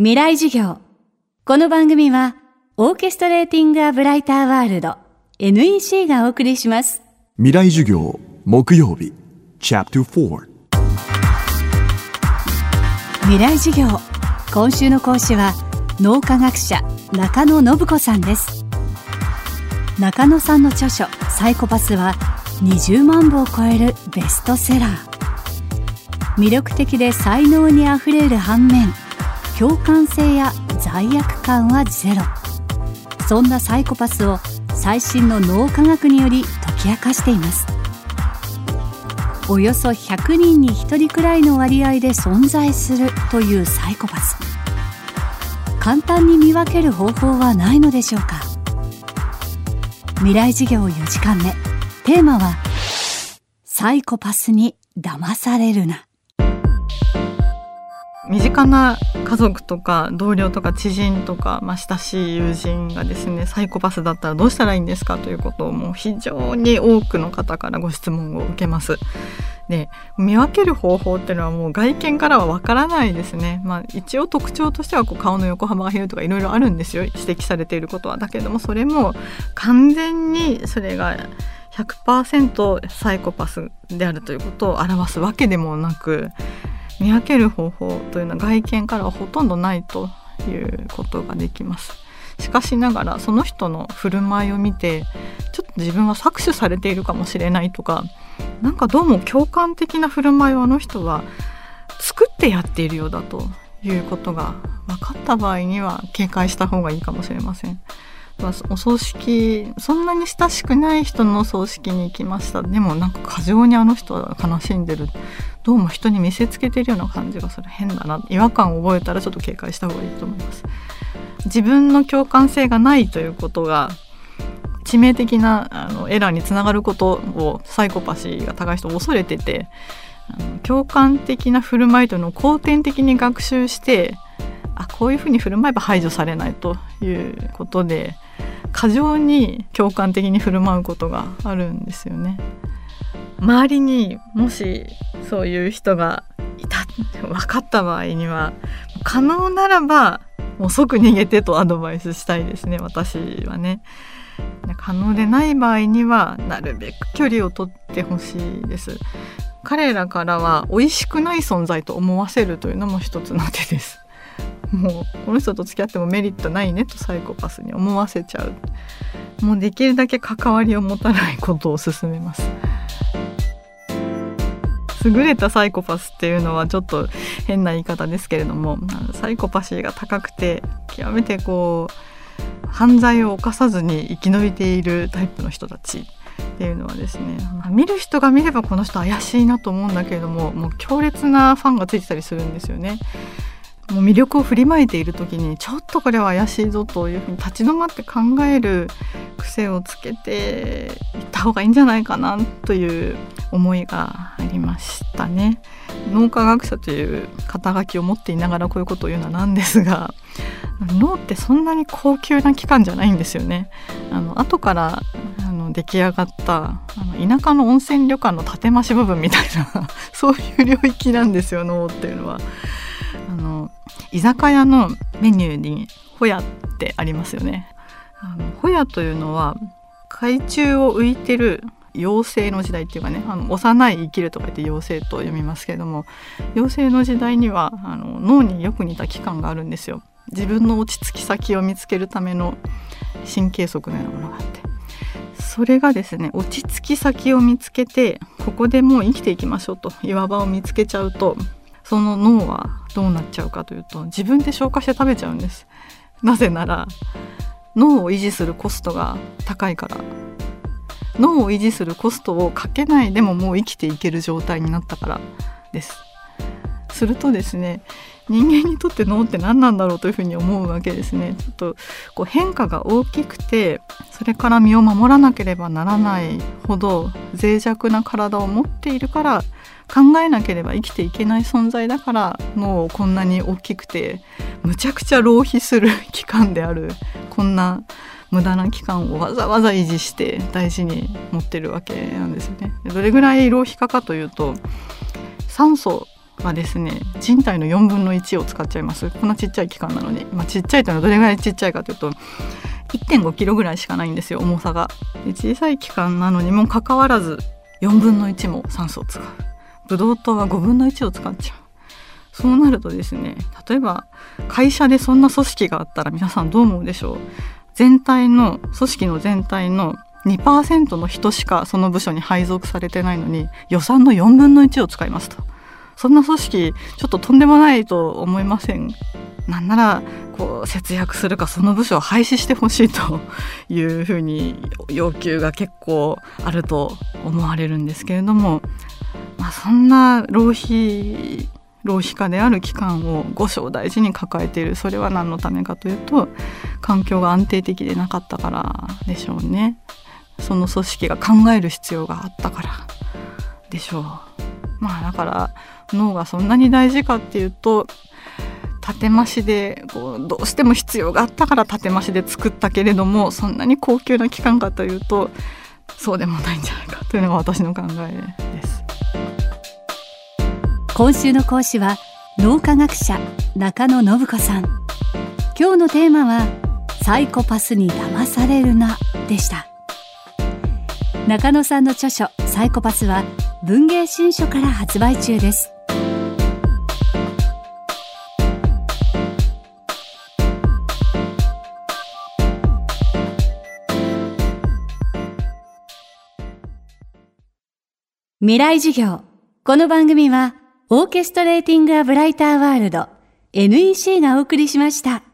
未来授業。この番組は、オーケストレーティング・ア・ブライター・ワールド NEC がお送りします。未来授業木曜日 Chapter 4未来授業。今週の講師は、脳科学者、中野信子さんです。中野さんの著書、サイコパスは、20万部を超えるベストセラー。魅力的で才能にあふれる反面、共感性や罪悪感はゼロ。そんなサイコパスを最新の脳科学により解き明かしています。およそ100人に1人くらいの割合で存在するというサイコパス。簡単に見分ける方法はないのでしょうか。未来事業4時間目。テーマはサイコパスに騙されるな。身近な家族とか同僚とか知人とか、まあ、親しい友人がですねサイコパスだったらどうしたらいいんですかということをもう非常に多くの方からご質問を受けます。で見分ける方法っていうのはもう外見からはわからないですね、まあ、一応特徴としてはこう顔の横幅が広いとかいろいろあるんですよ。指摘されていることは。だけどもそれも完全にそれが100%サイコパスであるということを表すわけでもなく見分ける方法というのは外見からはほとんどないということができます。しかしながらその人の振る舞いを見てちょっと自分は搾取されているかもしれないとかなんかどうも共感的な振る舞いをあの人は作ってやっているようだということが分かった場合には警戒した方がいいかもしれません。まあお葬式そんなに親しくない人の葬式に行きました。でもなんか過剰にあの人は悲しんでる。どうも人に見せつけてるような感じがする。変だな。違和感を覚えたらちょっと警戒した方がいいと思います。自分の共感性がないということが致命的なあのエラーにつながることをサイコパシーが高い人恐れてて共感的な振る舞いというのを後天的に学習してあこういうふうに振る舞えば排除されないということで過剰に共感的に振る舞うことがあるんですよね。周りにもしそういう人がいた分かった場合には可能ならばもう即逃げてとアドバイスしたいですね私はね。可能でない場合にはなるべく距離を取ってほしいです。彼らからは美味しくない存在と思わせるというのも一つの手です。もうこの人と付き合ってもメリットないねとサイコパスに思わせちゃうもうできるだけ関わりを持たないことを勧めます優れたサイコパスっていうのはちょっと変な言い方ですけれどもサイコパシーが高くて極めてこう犯罪を犯さずに生き延びているタイプの人たちっていうのはですね見る人が見ればこの人怪しいなと思うんだけれどももう強烈なファンがついてたりするんですよね。もう魅力を振りまいている時にちょっとこれは怪しいぞというふうに立ち止まって考える癖をつけていった方がいいんじゃないかなという思いがありましたね。脳科学者という肩書きを持っていながらこういうことを言うのはなんですが脳ってそんなに高級な器官じゃないんですよね。あの後からあの出来上がったあの田舎の温泉旅館の建て増し部分みたいなそういう領域なんですよ脳っていうのは。あの居酒屋のメニューにホヤってありますよね。あのホヤというのは海中を浮いてる妖精の時代っていうかねあの幼い生きるとか言って妖精と読みますけれども妖精の時代にはあの脳によく似た器官があるんですよ。自分の落ち着き先を見つけるための神経側のようなものがあってそれがですね落ち着き先を見つけてここでもう生きていきましょうと岩場を見つけちゃうとその脳はどうなっちゃうかというと自分で消化して食べちゃうんです。なぜなら脳を維持するコストが高いから。脳を維持するコストをかけないでももう生きていける状態になったからです。するとですね人間にとって脳って何なんだろうというふうに思うわけですねちょっとこう変化が大きくてそれから身を守らなければならないほど脆弱な体を持っているから考えなければ生きていけない存在だから脳をこんなに大きくてむちゃくちゃ浪費する期間であるこんな無駄な期間をわざわざ維持して大事に持ってるわけなんですよね。どれぐらい浪費家かというと酸素はですね人体の4分の1を使っちゃいます。こんなちっちゃい器官なのに、まあ、ちっちゃいというのはどれぐらいちっちゃいかというと1.5キロぐらいしかないんですよ重さが。で小さい器官なのにもかかわらず4分の1も酸素を使う。ブドウ糖は5分の1を使っちゃう。そうなるとですね例えば会社でそんな組織があったら皆さんどう思うでしょう？全体の組織の全体の2%の人しかその部署に配属されてないのに予算の4分の1を使いますと。そんな組織ちょっととんでもないと思いません。なんならこう節約するかその部署を廃止してほしいというふうに要求が結構あると思われるんですけれども、まあ、そんな浪費浪費家である機関を五章大事に抱えているそれは何のためかというと環境が安定的でなかったからでしょうね。その組織が考える必要があったからでしょう。まあだから脳がそんなに大事かっていうと縦増しでこうどうしても必要があったから縦増しで作ったけれどもそんなに高級な機関かというとそうでもないんじゃないかというのが私の考えです。今週の講師は脳科学者中野信子さん。今日のテーマはサイコパスに騙されるなでした。中野さんの著書サイコパスは文芸新書から発売中です未来授業この番組はオーケストレーティング・ア・ブライター・ワールド NEC がお送りしました。